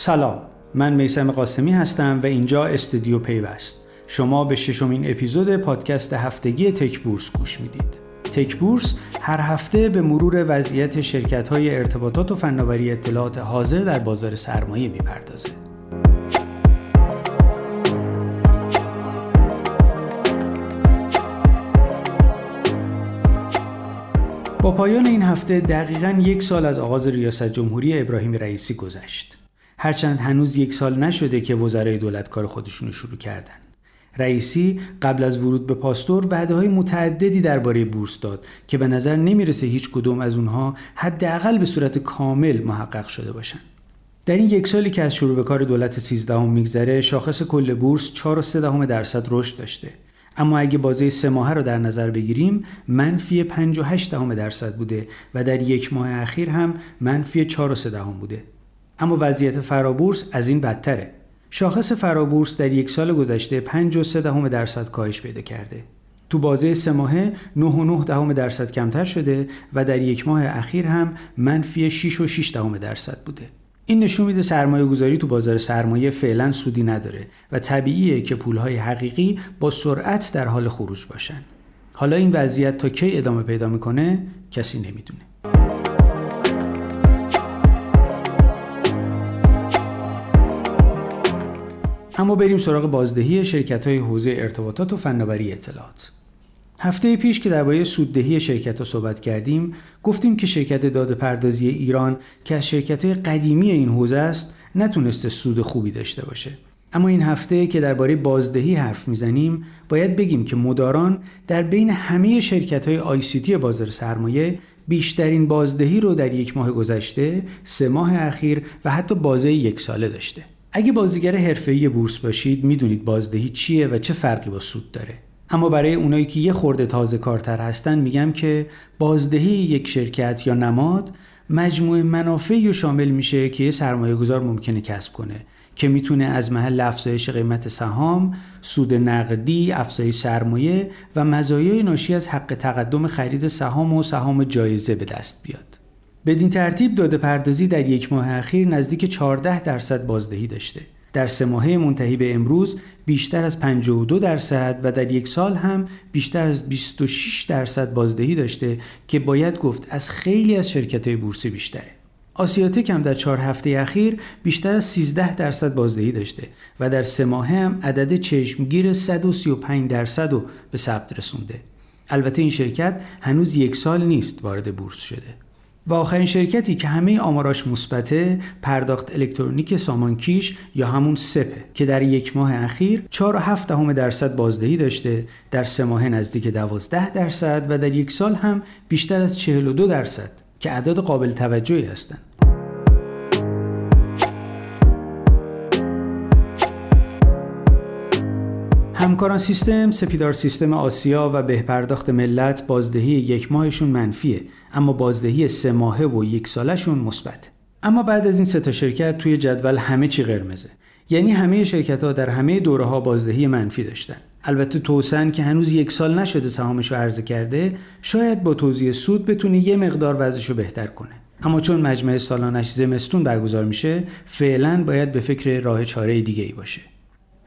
سلام. من میسم قاسمی هستم و اینجا استودیو پیوست. شما به ششمین اپیزود پادکست هفتگی تک بورس گوش می‌دید. تک بورس هر هفته به مرور وضعیت شرکت های ارتباطات و فناوری اطلاعات حاضر در بازار سرمایه می‌پردازه. با پایان این هفته دقیقا یک سال از آغاز ریاست جمهوری ابراهیم رئیسی گذشت. هرچند هنوز یک سال نشده که وزرای دولت کار خودشون رو شروع کردن. رئیسی قبل از ورود به پاستور وعده های متعددی درباره بورس داد که به نظر نمی‌رسه هیچ کدوم از اونها حداقل به صورت کامل محقق شده باشن. در این یک سالی که از شروع به کار دولت 13 میگذره شاخص کل بورس 4.3 درصد رشد داشته اما اگه بازه سه ماهه رو در نظر بگیریم منفی 58 دهم درصد بوده و در یک ماه اخیر هم منفی 4.3 دهم بوده اما وضعیت فرابورس از این بدتره شاخص فرابورس در یک سال گذشته 5.3 دهم درصد کاهش پیدا کرده تو بازه سه ماهه 9.9 دهم درصد کمتر شده و در یک ماه اخیر هم منفی 6.6 دهم درصد بوده این نشون میده سرمایه گذاری تو بازار سرمایه فعلا سودی نداره و طبیعیه که پولهای حقیقی با سرعت در حال خروج باشن. حالا این وضعیت تا کی ادامه پیدا می‌کنه کسی نمی‌دونه. اما بریم سراغ بازدهی شرکت های حوزه ارتباطات و فناوری اطلاعات. هفته پیش که درباره سوددهی شرکت ها صحبت کردیم گفتیم که شرکت داده پردازی ایران که از شرکت های قدیمی این حوزه است نتونسته سود خوبی داشته باشه اما این هفته که درباره بازدهی حرف می‌زنیم باید بگیم که مداران در بین همه شرکت های تی بازار سرمایه بیشترین بازدهی رو در یک ماه گذشته، سه ماه اخیر و حتی بازه یک ساله داشته. اگه بازیگر حرفه‌ای بورس باشید می‌دونید بازدهی چیه و چه فرقی با سود داره. اما برای اونایی که یه خورده تازه کارتر هستن میگم که بازدهی یک شرکت یا نماد مجموعه منافعی رو شامل میشه که یه سرمایه گذار ممکنه کسب کنه که می‌تونه از محل افزایش قیمت سهام، سود نقدی، افزایش سرمایه و مزایای ناشی از حق تقدم خرید سهام و سهام جایزه به دست بیاد. بدین ترتیب داده پردازی در یک ماه اخیر نزدیک 14 درصد بازدهی داشته. در سه ماهه منتهی به امروز بیشتر از 52 درصد و در یک سال هم بیشتر از 26 درصد بازدهی داشته که باید گفت از خیلی از شرکت های بورسی بیشتره. آسیاتک هم در چهار هفته اخیر بیشتر از 13 درصد بازدهی داشته و در سه ماهه هم عدد چشمگیر 135 درصد رو به ثبت رسونده. البته این شرکت هنوز یک سال نیست وارد بورس شده. و آخرین شرکتی که همه آماراش مثبته پرداخت الکترونیک سامانکیش یا همون سپه که در یک ماه اخیر 4.7 دهم درصد بازدهی داشته در سه ماه نزدیک 12 درصد و در یک سال هم بیشتر از 42 درصد که اعداد قابل توجهی هستند. همکاران سیستم، سپیدار سیستم آسیا و بهپرداخت ملت بازدهی یک ماهشون منفیه اما بازدهی سه ماهه و یک سالشون مثبت. اما بعد از این سه تا شرکت توی جدول همه چی قرمزه. یعنی همه شرکت ها در همه دوره ها بازدهی منفی داشتن. البته توسن که هنوز یک سال نشده سهامش رو عرضه کرده شاید با توزیع سود بتونه یه مقدار وضعش رو بهتر کنه. اما چون مجمع سالانش زمستون برگزار میشه فعلا باید به فکر راه چاره دیگه ای باشه.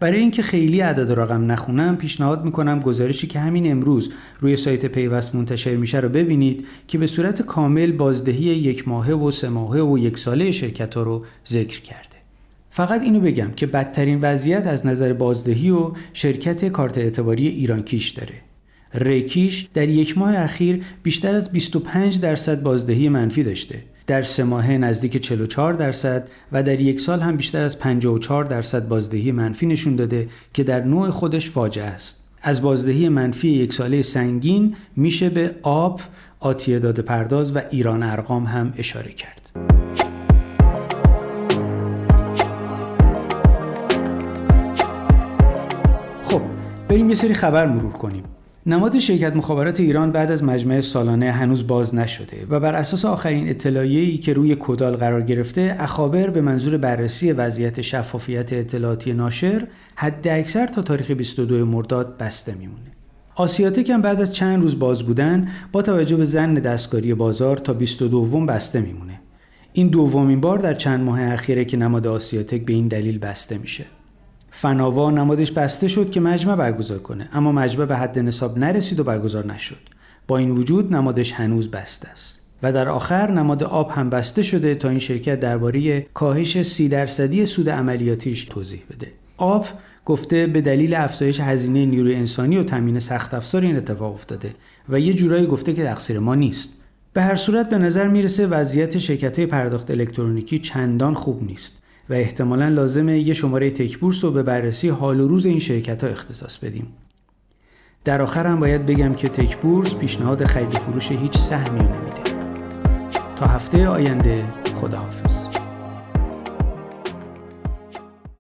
برای اینکه خیلی عدد رقم نخونم پیشنهاد می‌کنم گزارشی که همین امروز روی سایت پیوست منتشر میشه رو ببینید که به صورت کامل بازدهی یک ماهه و سه ماهه و یک ساله شرکت ها رو ذکر کرده. فقط اینو بگم که بدترین وضعیت از نظر بازدهی و شرکت کارت اعتباری ایران کیش داره. ریکیش در یک ماه اخیر بیشتر از 25 درصد بازدهی منفی داشته در سه ماهه نزدیک 44 درصد و در یک سال هم بیشتر از 54 درصد بازدهی منفی نشون داده که در نوع خودش فاجعه است. از بازدهی منفی یک ساله سنگین میشه به آب، آتیه داده پرداز و ایران ارقام هم اشاره کرد. خب بریم یه سری خبر مرور کنیم. نماد شرکت مخابرات ایران بعد از مجمع سالانه هنوز باز نشده و بر اساس آخرین اطلاعیه‌ای که روی کدال قرار گرفته اخابر به منظور بررسی وضعیت شفافیت اطلاعاتی ناشر حد اکثر تا تاریخ 22 مرداد بسته میمونه. آسیاتک هم بعد از چند روز باز بودن با توجه به زن دستکاری بازار تا 22 بسته میمونه. این دومین بار در چند ماه اخیره که نماد آسیاتک به این دلیل بسته میشه فناوا نمادش بسته شد که مجمع برگزار کنه اما مجمع به حد نصاب نرسید و برگزار نشد. با این وجود نمادش هنوز بسته است و در آخر نماد آب هم بسته شده تا این شرکت درباره کاهش سی درصدی سود عملیاتیش توضیح بده. آب گفته به دلیل افزایش هزینه نیروی انسانی و تامین سخت افزار این اتفاق افتاده و یه جورایی گفته که تقصیر ما نیست. به هر صورت به نظر می‌رسه وضعیت شرکت پرداخت الکترونیکی چندان خوب نیست. و احتمالا لازمه یه شماره تک بورس رو به بررسی حال و روز این شرکت ها اختصاص بدیم. در آخر هم باید بگم که تک بورس پیشنهاد خرید فروش هیچ سهمی نمیده. تا هفته آینده خداحافظ.